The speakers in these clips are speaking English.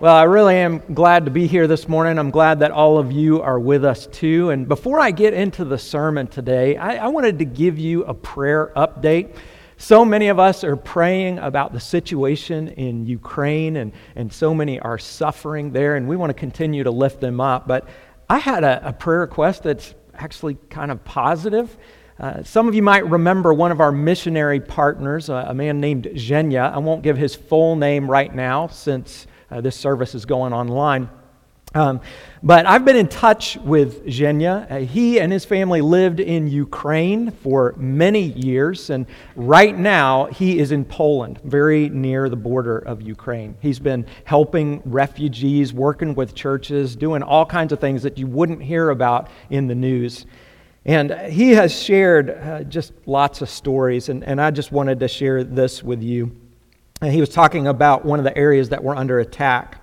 Well, I really am glad to be here this morning. I'm glad that all of you are with us too. And before I get into the sermon today, I, I, wanted to give you a prayer update. So many of us are praying about the situation in Ukraine, and, and so many are suffering there, and we want to continue to lift them up. But I had a, a prayer request that's actually kind of positive. Uh, some of you might remember one of our missionary partners, uh, a man named Zhenya. I won't give his full name right now since uh, this service is going online. Um, but I've been in touch with Zhenya. Uh, he and his family lived in Ukraine for many years, and right now he is in Poland, very near the border of Ukraine. He's been helping refugees, working with churches, doing all kinds of things that you wouldn't hear about in the news. And he has shared uh, just lots of stories, and, and I just wanted to share this with you. And he was talking about one of the areas that were under attack.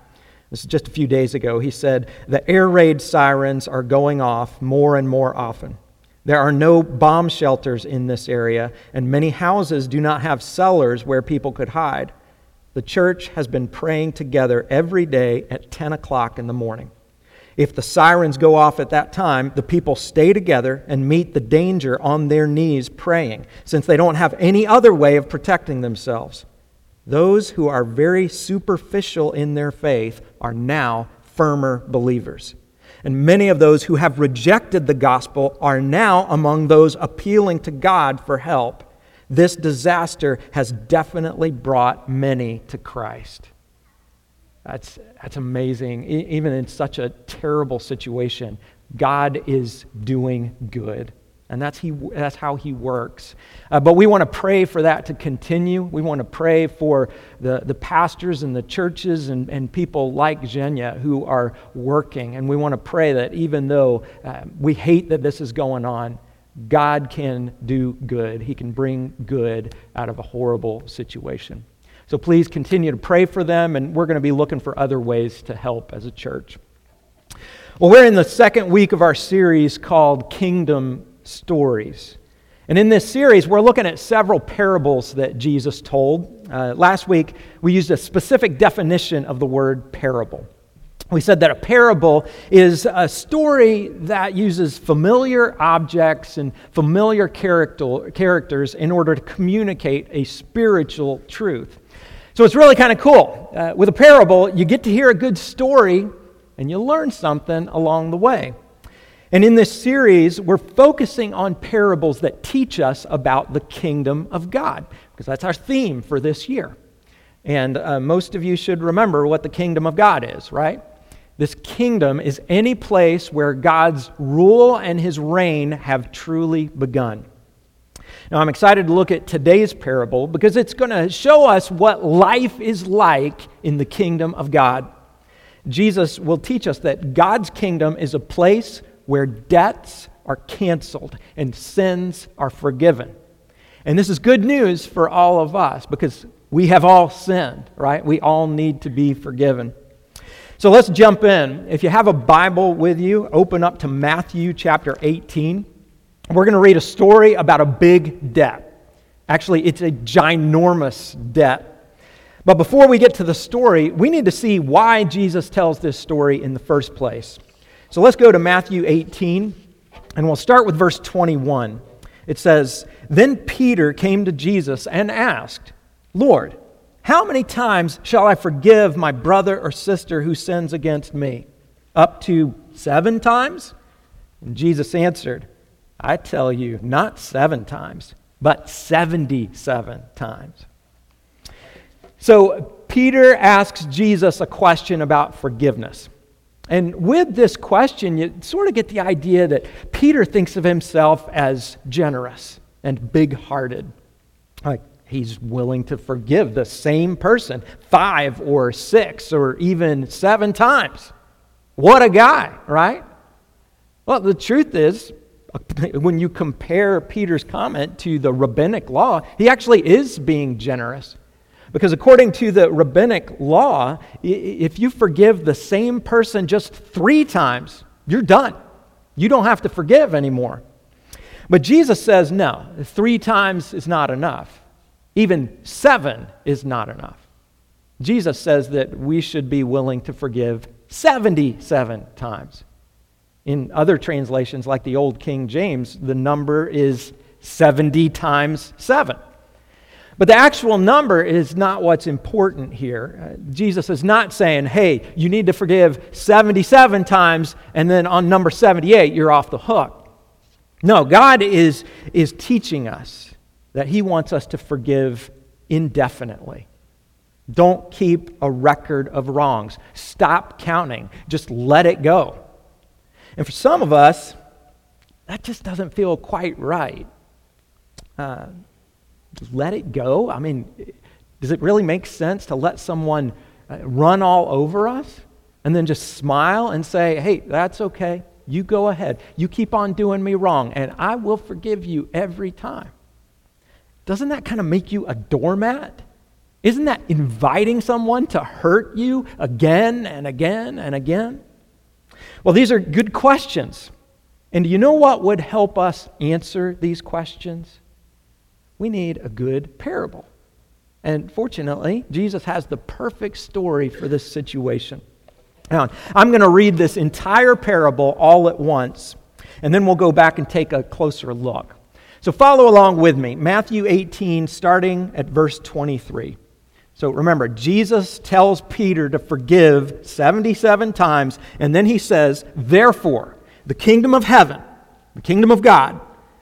This is just a few days ago. He said, The air raid sirens are going off more and more often. There are no bomb shelters in this area, and many houses do not have cellars where people could hide. The church has been praying together every day at 10 o'clock in the morning. If the sirens go off at that time, the people stay together and meet the danger on their knees praying, since they don't have any other way of protecting themselves. Those who are very superficial in their faith are now firmer believers. And many of those who have rejected the gospel are now among those appealing to God for help. This disaster has definitely brought many to Christ. That's, that's amazing. even in such a terrible situation, God is doing good. And that's, he, that's how he works. Uh, but we want to pray for that to continue. We want to pray for the, the pastors and the churches and, and people like Zhenya who are working. And we want to pray that even though uh, we hate that this is going on, God can do good. He can bring good out of a horrible situation. So please continue to pray for them, and we're going to be looking for other ways to help as a church. Well, we're in the second week of our series called Kingdom Stories. And in this series, we're looking at several parables that Jesus told. Uh, last week, we used a specific definition of the word parable. We said that a parable is a story that uses familiar objects and familiar character, characters in order to communicate a spiritual truth. So it's really kind of cool. Uh, with a parable, you get to hear a good story and you learn something along the way. And in this series, we're focusing on parables that teach us about the kingdom of God, because that's our theme for this year. And uh, most of you should remember what the kingdom of God is, right? This kingdom is any place where God's rule and his reign have truly begun. Now, I'm excited to look at today's parable because it's going to show us what life is like in the kingdom of God. Jesus will teach us that God's kingdom is a place where debts are canceled and sins are forgiven. And this is good news for all of us because we have all sinned, right? We all need to be forgiven. So let's jump in. If you have a Bible with you, open up to Matthew chapter 18. We're going to read a story about a big debt. Actually, it's a ginormous debt. But before we get to the story, we need to see why Jesus tells this story in the first place. So let's go to Matthew 18, and we'll start with verse 21. It says, Then Peter came to Jesus and asked, Lord, how many times shall I forgive my brother or sister who sins against me? Up to seven times? And Jesus answered, I tell you, not seven times, but 77 times. So Peter asks Jesus a question about forgiveness. And with this question, you sort of get the idea that Peter thinks of himself as generous and big hearted. Like he's willing to forgive the same person five or six or even seven times. What a guy, right? Well, the truth is, when you compare Peter's comment to the rabbinic law, he actually is being generous. Because according to the rabbinic law, if you forgive the same person just three times, you're done. You don't have to forgive anymore. But Jesus says no, three times is not enough. Even seven is not enough. Jesus says that we should be willing to forgive 77 times. In other translations, like the Old King James, the number is 70 times 7. But the actual number is not what's important here. Uh, Jesus is not saying, hey, you need to forgive 77 times, and then on number 78, you're off the hook. No, God is, is teaching us that He wants us to forgive indefinitely. Don't keep a record of wrongs. Stop counting. Just let it go. And for some of us, that just doesn't feel quite right. Uh, let it go? I mean, does it really make sense to let someone uh, run all over us and then just smile and say, hey, that's okay. You go ahead. You keep on doing me wrong, and I will forgive you every time. Doesn't that kind of make you a doormat? Isn't that inviting someone to hurt you again and again and again? Well, these are good questions. And do you know what would help us answer these questions? We need a good parable. And fortunately, Jesus has the perfect story for this situation. Now, I'm going to read this entire parable all at once, and then we'll go back and take a closer look. So follow along with me. Matthew 18, starting at verse 23. So remember, Jesus tells Peter to forgive 77 times, and then he says, Therefore, the kingdom of heaven, the kingdom of God,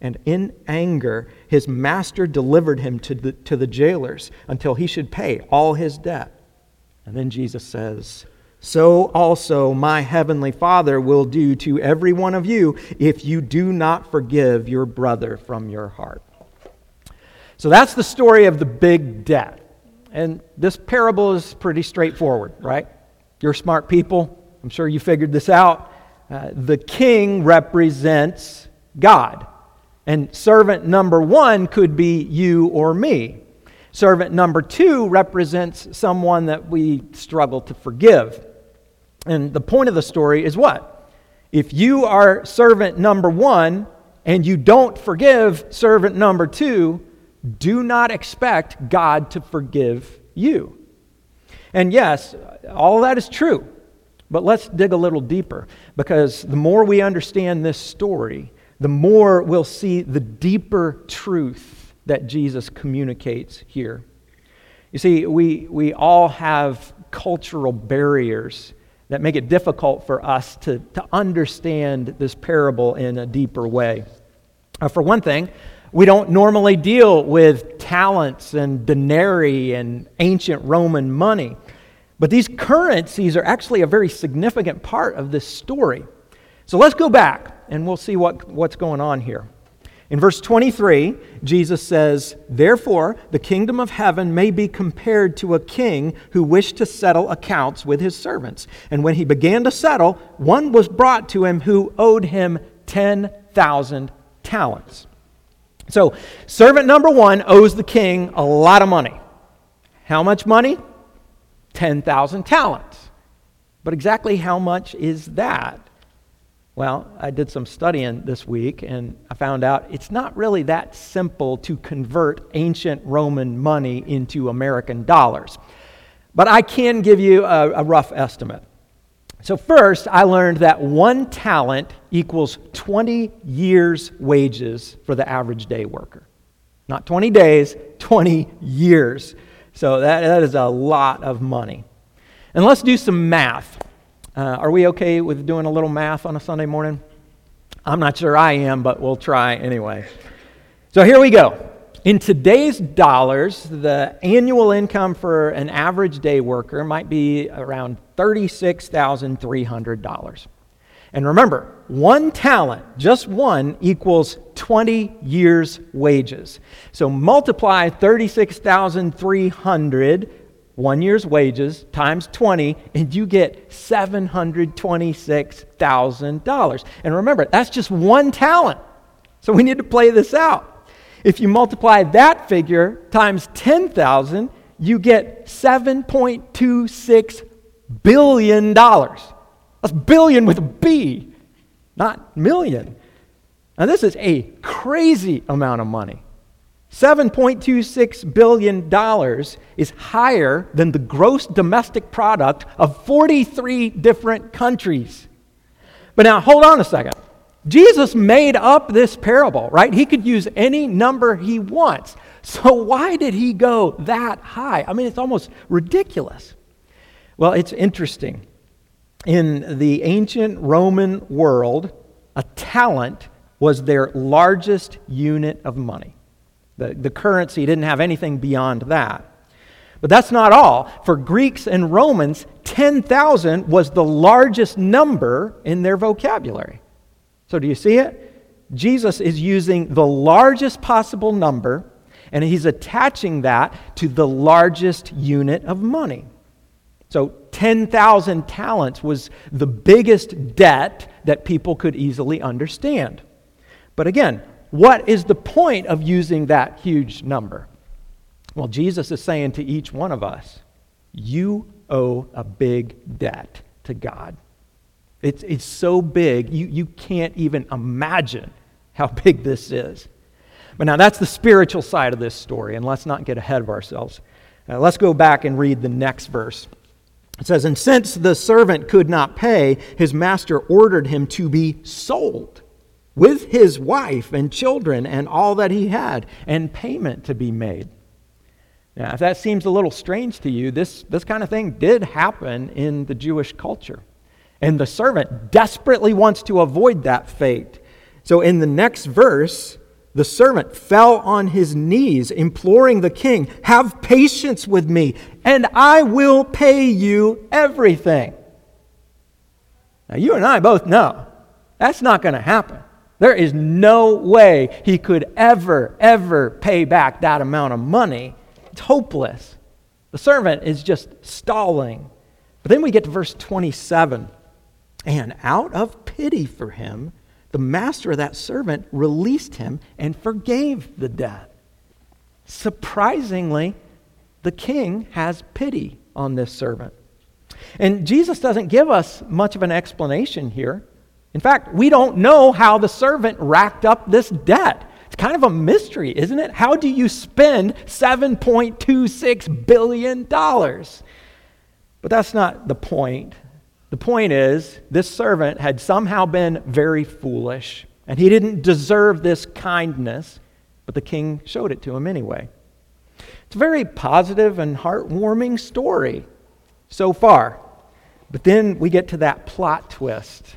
And in anger, his master delivered him to the, to the jailers until he should pay all his debt. And then Jesus says, So also my heavenly Father will do to every one of you if you do not forgive your brother from your heart. So that's the story of the big debt. And this parable is pretty straightforward, right? You're smart people. I'm sure you figured this out. Uh, the king represents God. And servant number one could be you or me. Servant number two represents someone that we struggle to forgive. And the point of the story is what? If you are servant number one and you don't forgive servant number two, do not expect God to forgive you. And yes, all that is true. But let's dig a little deeper because the more we understand this story, the more we'll see the deeper truth that Jesus communicates here. You see, we, we all have cultural barriers that make it difficult for us to, to understand this parable in a deeper way. Uh, for one thing, we don't normally deal with talents and denarii and ancient Roman money. But these currencies are actually a very significant part of this story. So let's go back and we'll see what, what's going on here. In verse 23, Jesus says, Therefore, the kingdom of heaven may be compared to a king who wished to settle accounts with his servants. And when he began to settle, one was brought to him who owed him 10,000 talents. So, servant number one owes the king a lot of money. How much money? 10,000 talents. But exactly how much is that? Well, I did some studying this week and I found out it's not really that simple to convert ancient Roman money into American dollars. But I can give you a, a rough estimate. So, first, I learned that one talent equals 20 years' wages for the average day worker. Not 20 days, 20 years. So, that, that is a lot of money. And let's do some math. Uh, are we okay with doing a little math on a Sunday morning? I'm not sure I am, but we'll try anyway. So here we go. In today's dollars, the annual income for an average day worker might be around $36,300. And remember, one talent, just one, equals 20 years' wages. So multiply 36,300 one year's wages times 20, and you get $726,000. And remember, that's just one talent. So we need to play this out. If you multiply that figure times 10,000, you get $7.26 billion. That's billion with a B, not million. Now, this is a crazy amount of money. $7.26 billion is higher than the gross domestic product of 43 different countries. But now, hold on a second. Jesus made up this parable, right? He could use any number he wants. So, why did he go that high? I mean, it's almost ridiculous. Well, it's interesting. In the ancient Roman world, a talent was their largest unit of money. The, the currency didn't have anything beyond that. But that's not all. For Greeks and Romans, 10,000 was the largest number in their vocabulary. So, do you see it? Jesus is using the largest possible number and he's attaching that to the largest unit of money. So, 10,000 talents was the biggest debt that people could easily understand. But again, what is the point of using that huge number? Well, Jesus is saying to each one of us, you owe a big debt to God. It's, it's so big, you, you can't even imagine how big this is. But now that's the spiritual side of this story, and let's not get ahead of ourselves. Now, let's go back and read the next verse. It says, And since the servant could not pay, his master ordered him to be sold with his wife and children and all that he had, and payment to be made. Now, if that seems a little strange to you, this, this kind of thing did happen in the Jewish culture. And the servant desperately wants to avoid that fate. So in the next verse, the servant fell on his knees, imploring the king, Have patience with me, and I will pay you everything. Now, you and I both know that's not going to happen. There is no way he could ever, ever pay back that amount of money. It's hopeless. The servant is just stalling. But then we get to verse 27. And out of pity for him, the master of that servant released him and forgave the debt. Surprisingly, the king has pity on this servant. And Jesus doesn't give us much of an explanation here. In fact, we don't know how the servant racked up this debt. It's kind of a mystery, isn't it? How do you spend $7.26 billion? But that's not the point. The point is, this servant had somehow been very foolish, and he didn't deserve this kindness, but the king showed it to him anyway. It's a very positive and heartwarming story so far. But then we get to that plot twist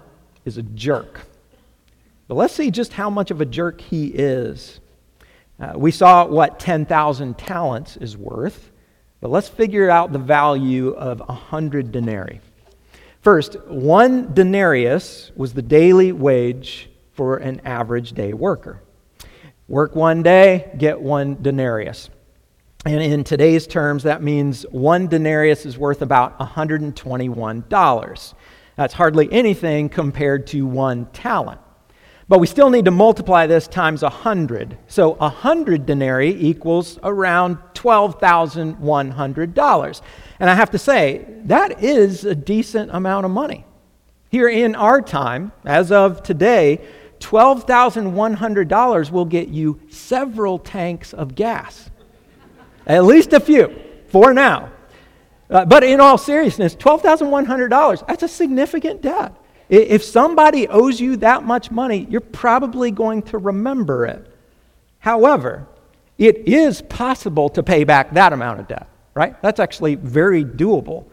is a jerk. But let's see just how much of a jerk he is. Uh, we saw what 10,000 talents is worth, but let's figure out the value of 100 denarii. First, one denarius was the daily wage for an average day worker. Work one day, get one denarius. And in today's terms, that means one denarius is worth about $121. That's hardly anything compared to one talent. But we still need to multiply this times 100. So 100 denarii equals around $12,100. And I have to say, that is a decent amount of money. Here in our time, as of today, $12,100 will get you several tanks of gas. At least a few, for now. Uh, but in all seriousness, $12,100, that's a significant debt. If somebody owes you that much money, you're probably going to remember it. However, it is possible to pay back that amount of debt, right? That's actually very doable.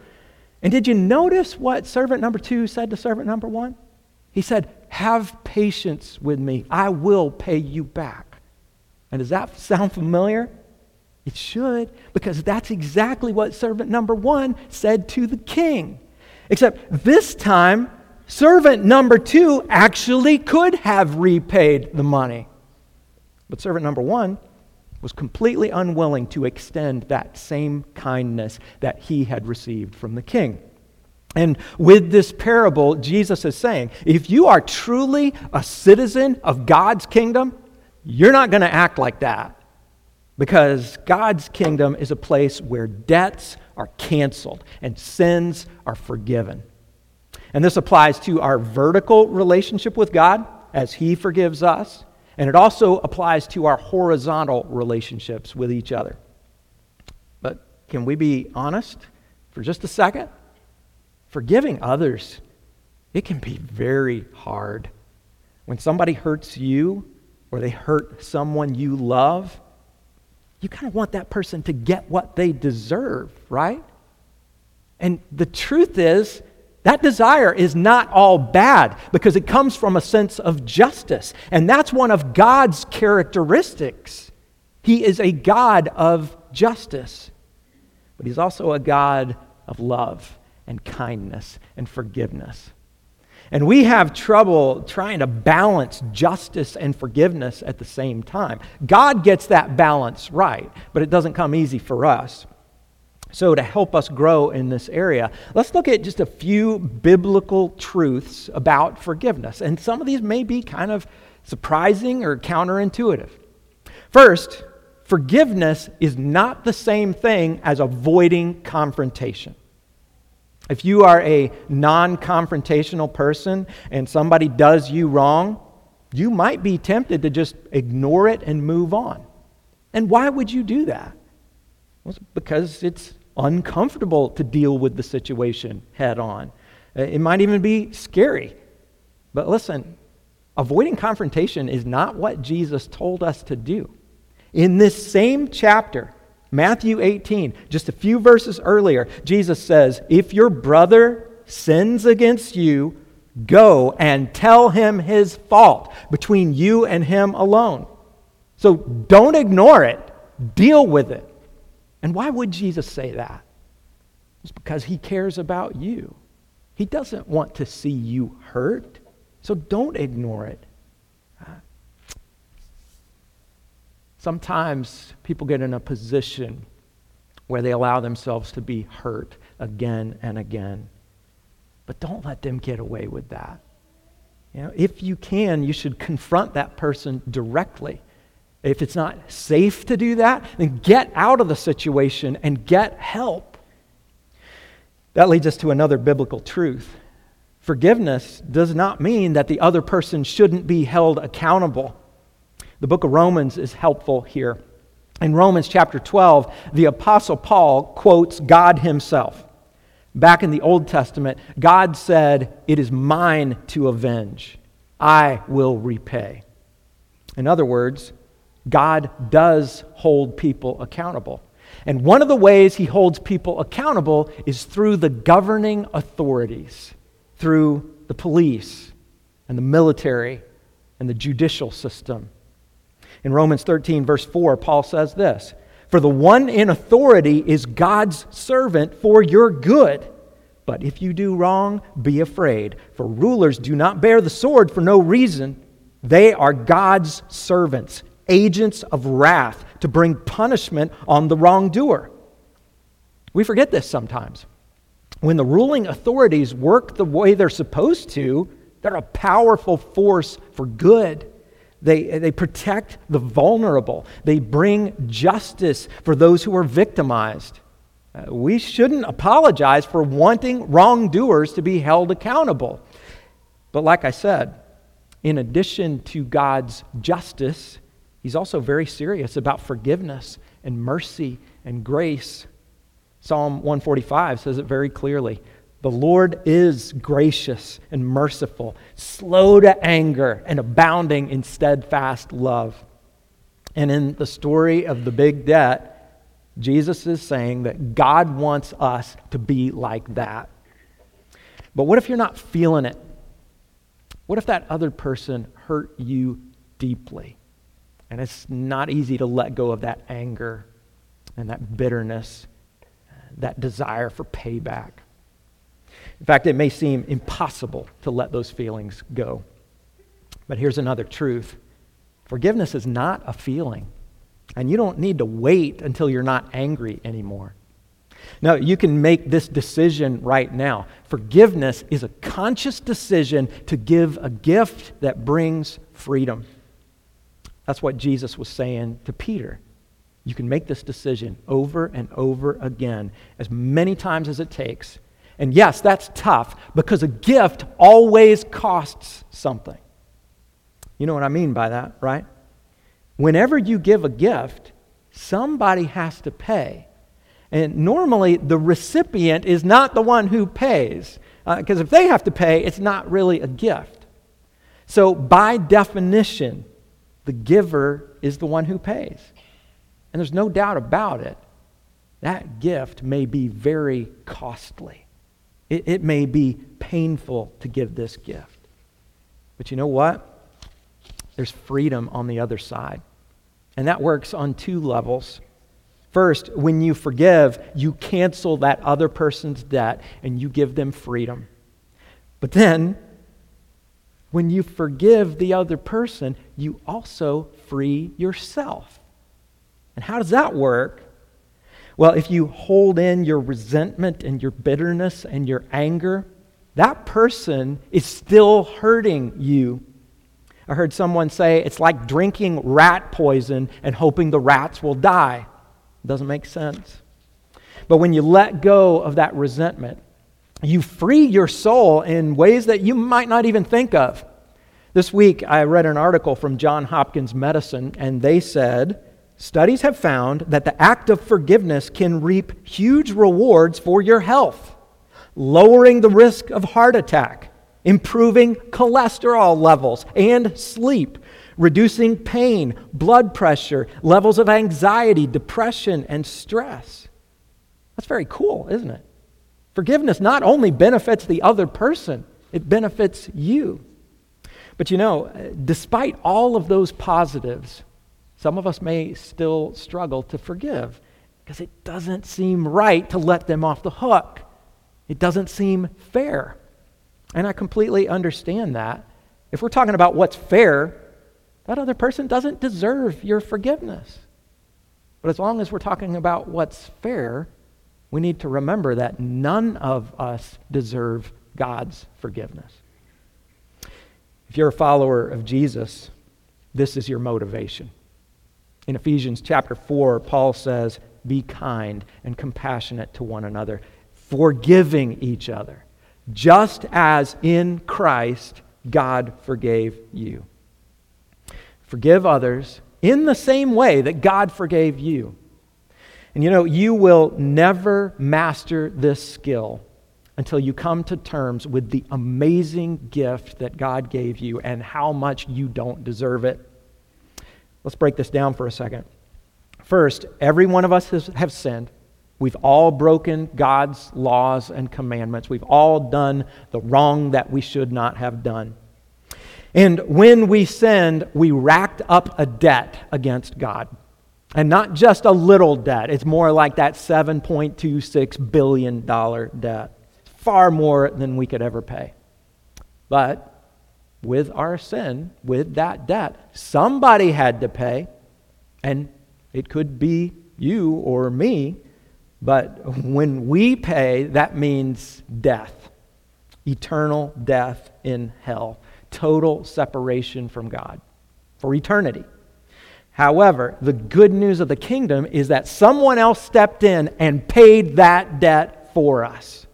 And did you notice what servant number two said to servant number one? He said, Have patience with me. I will pay you back. And does that sound familiar? It should, because that's exactly what servant number one said to the king. Except this time, Servant number two actually could have repaid the money. But servant number one was completely unwilling to extend that same kindness that he had received from the king. And with this parable, Jesus is saying if you are truly a citizen of God's kingdom, you're not going to act like that. Because God's kingdom is a place where debts are canceled and sins are forgiven. And this applies to our vertical relationship with God as He forgives us, and it also applies to our horizontal relationships with each other. But can we be honest for just a second? Forgiving others, it can be very hard. When somebody hurts you or they hurt someone you love, you kind of want that person to get what they deserve, right? And the truth is, that desire is not all bad because it comes from a sense of justice. And that's one of God's characteristics. He is a God of justice, but He's also a God of love and kindness and forgiveness. And we have trouble trying to balance justice and forgiveness at the same time. God gets that balance right, but it doesn't come easy for us. So, to help us grow in this area, let's look at just a few biblical truths about forgiveness. And some of these may be kind of surprising or counterintuitive. First, forgiveness is not the same thing as avoiding confrontation. If you are a non confrontational person and somebody does you wrong, you might be tempted to just ignore it and move on. And why would you do that? Well, because it's uncomfortable to deal with the situation head on. Uh, it might even be scary. But listen, avoiding confrontation is not what Jesus told us to do. In this same chapter, Matthew 18, just a few verses earlier, Jesus says, If your brother sins against you, go and tell him his fault between you and him alone. So don't ignore it, deal with it. And why would Jesus say that? It's because he cares about you. He doesn't want to see you hurt, so don't ignore it. Sometimes people get in a position where they allow themselves to be hurt again and again. But don't let them get away with that. You know, if you can, you should confront that person directly. If it's not safe to do that, then get out of the situation and get help. That leads us to another biblical truth. Forgiveness does not mean that the other person shouldn't be held accountable. The book of Romans is helpful here. In Romans chapter 12, the Apostle Paul quotes God himself. Back in the Old Testament, God said, It is mine to avenge, I will repay. In other words, God does hold people accountable. And one of the ways he holds people accountable is through the governing authorities, through the police and the military and the judicial system. In Romans 13, verse 4, Paul says this For the one in authority is God's servant for your good, But if you do wrong, be afraid, for rulers do not bear the sword for no reason. They are God's servants, agents of wrath to bring punishment on the wrongdoer. We forget this sometimes. When the ruling authorities work the way they're supposed to, they're a powerful force for good. They, they protect the vulnerable. They bring justice for those who are victimized. Uh, we shouldn't apologize for wanting wrongdoers to be held accountable. But like I said, in addition to God's justice, He's also very serious about forgiveness and mercy and grace. Psalm 145 says it very clearly. The Lord is gracious and merciful, slow to anger, and abounding in steadfast love. And in the story of the big debt, Jesus is saying that God wants us to be like that. But what if you're not feeling it? What if that other person hurt you deeply? And it's not easy to let go of that anger and that bitterness, that desire for payback. In fact, it may seem impossible to let those feelings go. But here's another truth forgiveness is not a feeling. And you don't need to wait until you're not angry anymore. No, you can make this decision right now. Forgiveness is a conscious decision to give a gift that brings freedom. That's what Jesus was saying to Peter. You can make this decision over and over again, as many times as it takes. And yes, that's tough because a gift always costs something. You know what I mean by that, right? whenever you give a gift, somebody has to pay. And normally, the recipient is not the one who pays, because uh, if they have to pay, it's not really a gift. So, by definition, the giver is the one who pays. And there's no doubt about it. That gift may be very costly. It, it may be painful to give this gift. But you know what? There's freedom on the other side. And that works on two levels. First, when you forgive, you cancel that other person's debt and you give them freedom. But then, when you forgive the other person, you also free yourself. And how does that work? Well, if you hold in your resentment and your bitterness and your anger, that person is still hurting you I heard someone say it's like drinking rat poison and hoping the rats will die. It doesn't make sense. But when you let go of that resentment, you free your soul in ways that you might not even think of. This week, I read an article from John Hopkins Medicine, and they said studies have found that the act of forgiveness can reap huge rewards for your health, lowering the risk of heart attack improving cholesterol levels and sleep, reducing pain, blood pressure, levels of anxiety, depression, and stress. That's very cool, isn't it? Forgiveness not only benefits the other person, it benefits you. But you know, despite all of those positives, some of us may still struggle to forgive because it doesn't seem right to let them off the hook. It doesn't seem fair. And I completely understand that. If we're talking about what's fair, that other person doesn't deserve your forgiveness. But as long as we're talking about what's fair, we need to remember that none of us deserve God's forgiveness. If you're a follower of Jesus, this is your motivation. In Ephesians chapter 4, Paul says, Be kind and compassionate to one another, forgiving each other just as in Christ God forgave you. Forgive others in the same way that God forgave you. And you know, you will never master this skill until you come to terms with the amazing gift that God gave you and how much you don't deserve it. Let's break this down for a second. First, every one of us has, have sinned. We've all broken God's laws and commandments. We've all done the wrong that we should not have done. And when we sinned, we racked up a debt against God. And not just a little debt, it's more like that $7.26 billion debt. far more than we could ever pay. But with our sin, with that debt, somebody had to pay, and it could be you or me. But when we pay, that means death, eternal death in hell, total separation from God for eternity. However, the good news of the kingdom is that someone else stepped in and paid that debt for us.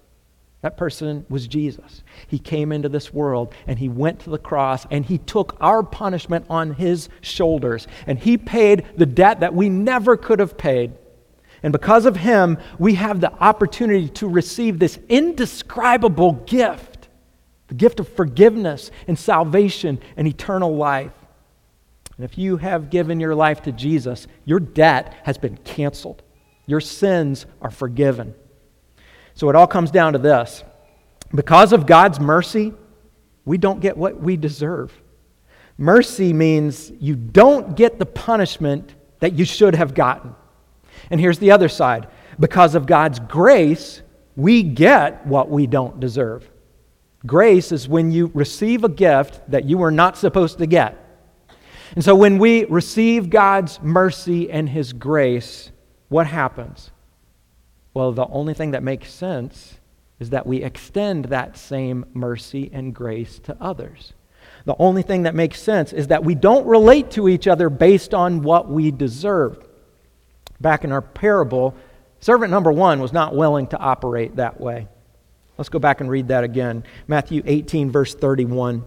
That person was Jesus. He came into this world and he went to the cross and he took our punishment on his shoulders and he paid the debt that we never could have paid. And because of him, we have the opportunity to receive this indescribable gift the gift of forgiveness and salvation and eternal life. And if you have given your life to Jesus, your debt has been canceled, your sins are forgiven. So it all comes down to this because of God's mercy, we don't get what we deserve. Mercy means you don't get the punishment that you should have gotten. And here's the other side because of God's grace, we get what we don't deserve. Grace is when you receive a gift that you were not supposed to get. And so when we receive God's mercy and His grace, what happens? Well, the only thing that makes sense is that we extend that same mercy and grace to others. The only thing that makes sense is that we don't relate to each other based on what we deserve. Back in our parable, servant number one was not willing to operate that way. Let's go back and read that again. Matthew 18, verse 31.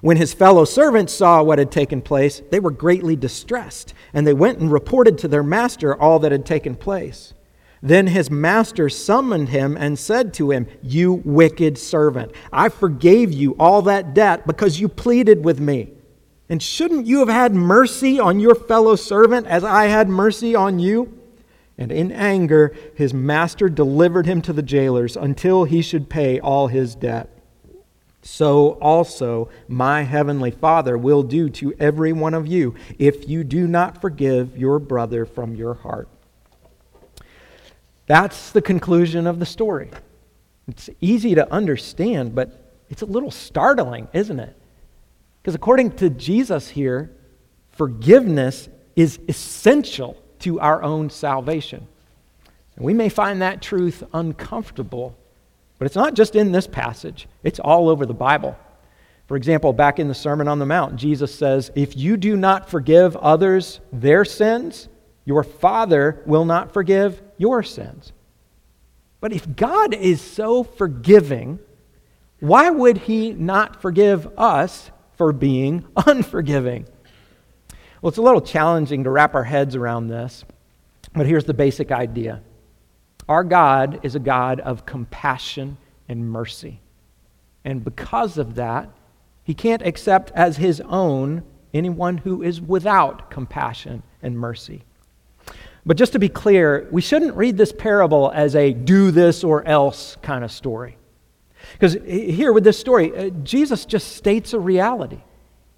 When his fellow servants saw what had taken place, they were greatly distressed, and they went and reported to their master all that had taken place. Then his master summoned him and said to him, You wicked servant, I forgave you all that debt because you pleaded with me. And shouldn't you have had mercy on your fellow servant as I had mercy on you? And in anger, his master delivered him to the jailers until he should pay all his debt. So also my heavenly Father will do to every one of you if you do not forgive your brother from your heart. That's the conclusion of the story. It's easy to understand, but it's a little startling, isn't it? Because according to Jesus here, forgiveness is essential to our own salvation. And we may find that truth uncomfortable, but it's not just in this passage, it's all over the Bible. For example, back in the Sermon on the Mount, Jesus says, If you do not forgive others their sins, your Father will not forgive your sins. But if God is so forgiving, why would He not forgive us for being unforgiving? Well, it's a little challenging to wrap our heads around this, but here's the basic idea Our God is a God of compassion and mercy. And because of that, He can't accept as His own anyone who is without compassion and mercy. But just to be clear, we shouldn't read this parable as a do this or else kind of story. Because here with this story, uh, Jesus just states a reality.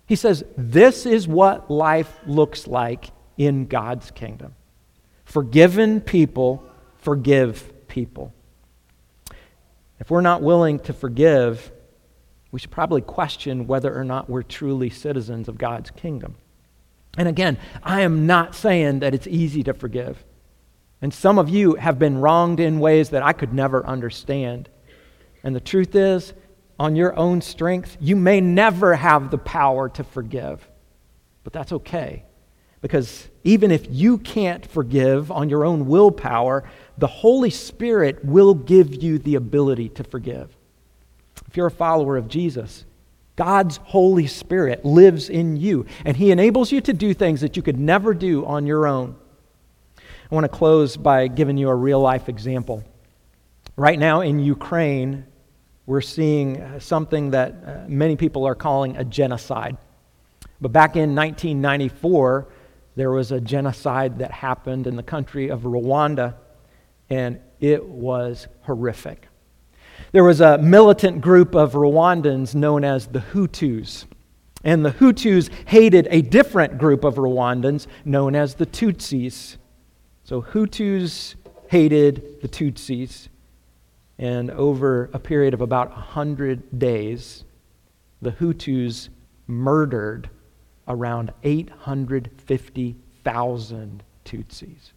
He says, This is what life looks like in God's kingdom. Forgiven people forgive people. If we're not willing to forgive, we should probably question whether or not we're truly citizens of God's kingdom. And again, I am not saying that it's easy to forgive. And some of you have been wronged in ways that I could never understand. And the truth is, on your own strength, you may never have the power to forgive. But that's okay. Because even if you can't forgive on your own willpower, the Holy Spirit will give you the ability to forgive. If you're a follower of Jesus, God's Holy Spirit lives in you, and He enables you to do things that you could never do on your own. I want to close by giving you a real life example. Right now in Ukraine, we're seeing something that uh, many people are calling a genocide. But back in 1994, there was a genocide that happened in the country of Rwanda, and it was horrific. There was a militant group of Rwandans known as the Hutus. And the Hutus hated a different group of Rwandans known as the Tutsis. So Hutus hated the Tutsis. And over a period of about 100 days, the Hutus murdered around 850,000 Tutsis.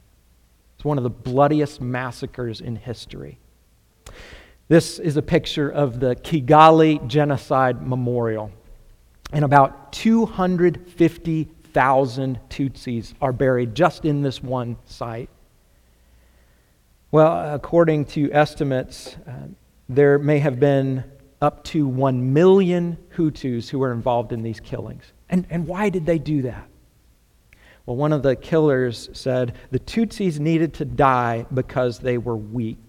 It's one of the bloodiest massacres in history. This is a picture of the Kigali Genocide Memorial. And about 250,000 Tutsis are buried just in this one site. Well, according to estimates, uh, there may have been up to 1 million Hutus who were involved in these killings. And, and why did they do that? Well, one of the killers said the Tutsis needed to die because they were weak.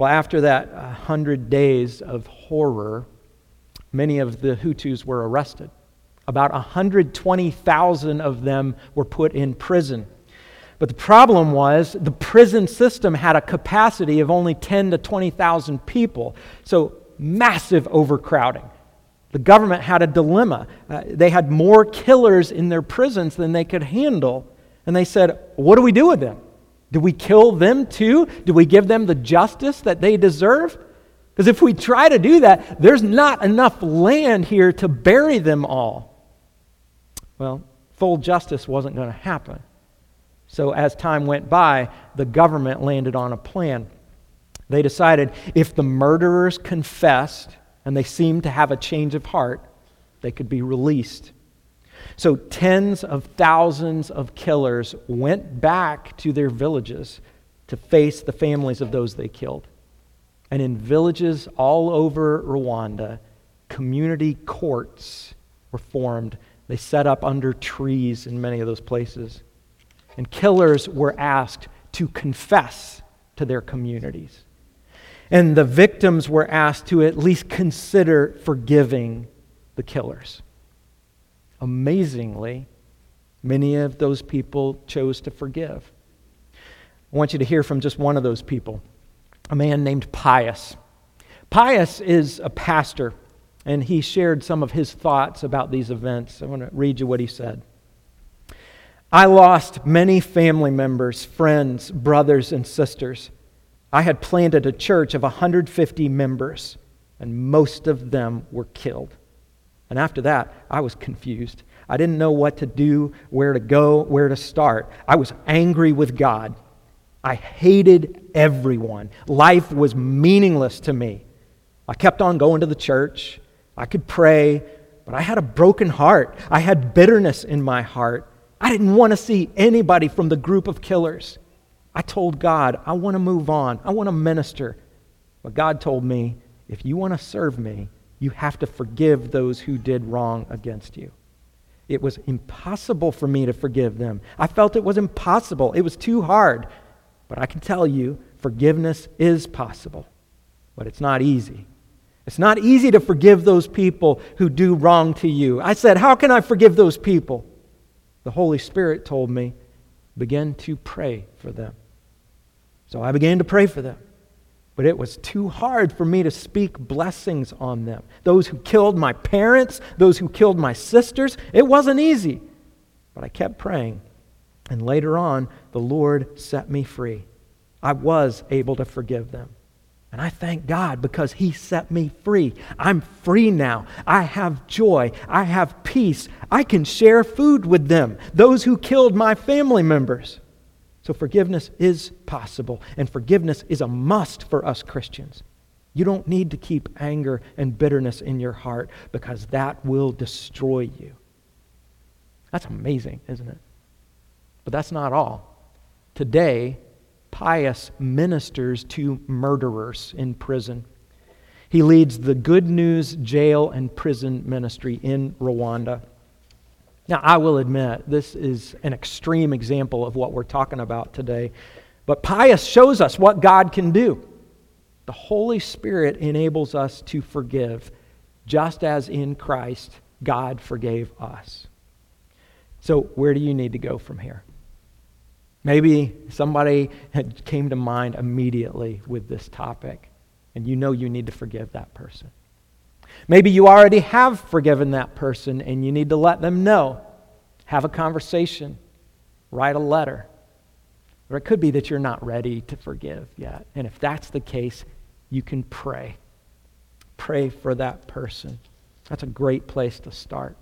Well, after that 100 days of horror, many of the Hutus were arrested. About 120,000 of them were put in prison. But the problem was the prison system had a capacity of only 10 to 20,000 people. So massive overcrowding. The government had a dilemma. Uh, they had more killers in their prisons than they could handle. And they said, What do we do with them? Do we kill them too? Do we give them the justice that they deserve? Because if we try to do that, there's not enough land here to bury them all. Well, full justice wasn't going to happen. So, as time went by, the government landed on a plan. They decided if the murderers confessed and they seemed to have a change of heart, they could be released. So, tens of thousands of killers went back to their villages to face the families of those they killed. And in villages all over Rwanda, community courts were formed. They set up under trees in many of those places. And killers were asked to confess to their communities. And the victims were asked to at least consider forgiving the killers. Amazingly, many of those people chose to forgive. I want you to hear from just one of those people, a man named Pius. Pius is a pastor, and he shared some of his thoughts about these events. I want to read you what he said. I lost many family members, friends, brothers, and sisters. I had planted a church of 150 members, and most of them were killed. And after that, I was confused. I didn't know what to do, where to go, where to start. I was angry with God. I hated everyone. Life was meaningless to me. I kept on going to the church. I could pray, but I had a broken heart. I had bitterness in my heart. I didn't want to see anybody from the group of killers. I told God, I want to move on. I want to minister. But God told me, if you want to serve me, you have to forgive those who did wrong against you. It was impossible for me to forgive them. I felt it was impossible. It was too hard. But I can tell you, forgiveness is possible. But it's not easy. It's not easy to forgive those people who do wrong to you. I said, How can I forgive those people? The Holy Spirit told me, Begin to pray for them. So I began to pray for them. But it was too hard for me to speak blessings on them. Those who killed my parents, those who killed my sisters, it wasn't easy. But I kept praying. And later on, the Lord set me free. I was able to forgive them. And I thank God because He set me free. I'm free now. I have joy. I have peace. I can share food with them, those who killed my family members. So forgiveness is possible, and forgiveness is a must for us Christians. You don't need to keep anger and bitterness in your heart because that will destroy you. That's amazing, isn't it? But that's not all. Today, Pius ministers to murderers in prison. He leads the Good News Jail and Prison Ministry in Rwanda. Now, I will admit, this is an extreme example of what we're talking about today, but Pius shows us what God can do. The Holy Spirit enables us to forgive, just as in Christ God forgave us. So, where do you need to go from here? Maybe somebody came to mind immediately with this topic, and you know you need to forgive that person. Maybe you already have forgiven that person and you need to let them know. Have a conversation, write a letter. Or it could be that you're not ready to forgive yet. And if that's the case, you can pray. Pray for that person. That's a great place to start.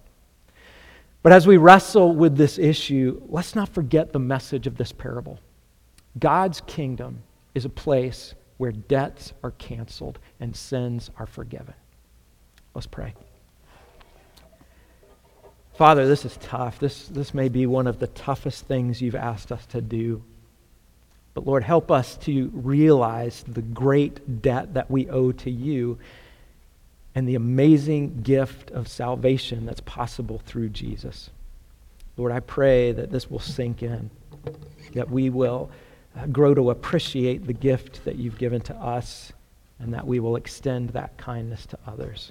But as we wrestle with this issue, let's not forget the message of this parable. God's kingdom is a place where debts are canceled and sins are forgiven. Let's pray. Father, this is tough. This, this may be one of the toughest things you've asked us to do. But Lord, help us to realize the great debt that we owe to you and the amazing gift of salvation that's possible through Jesus. Lord, I pray that this will sink in, that we will uh, grow to appreciate the gift that you've given to us, and that we will extend that kindness to others.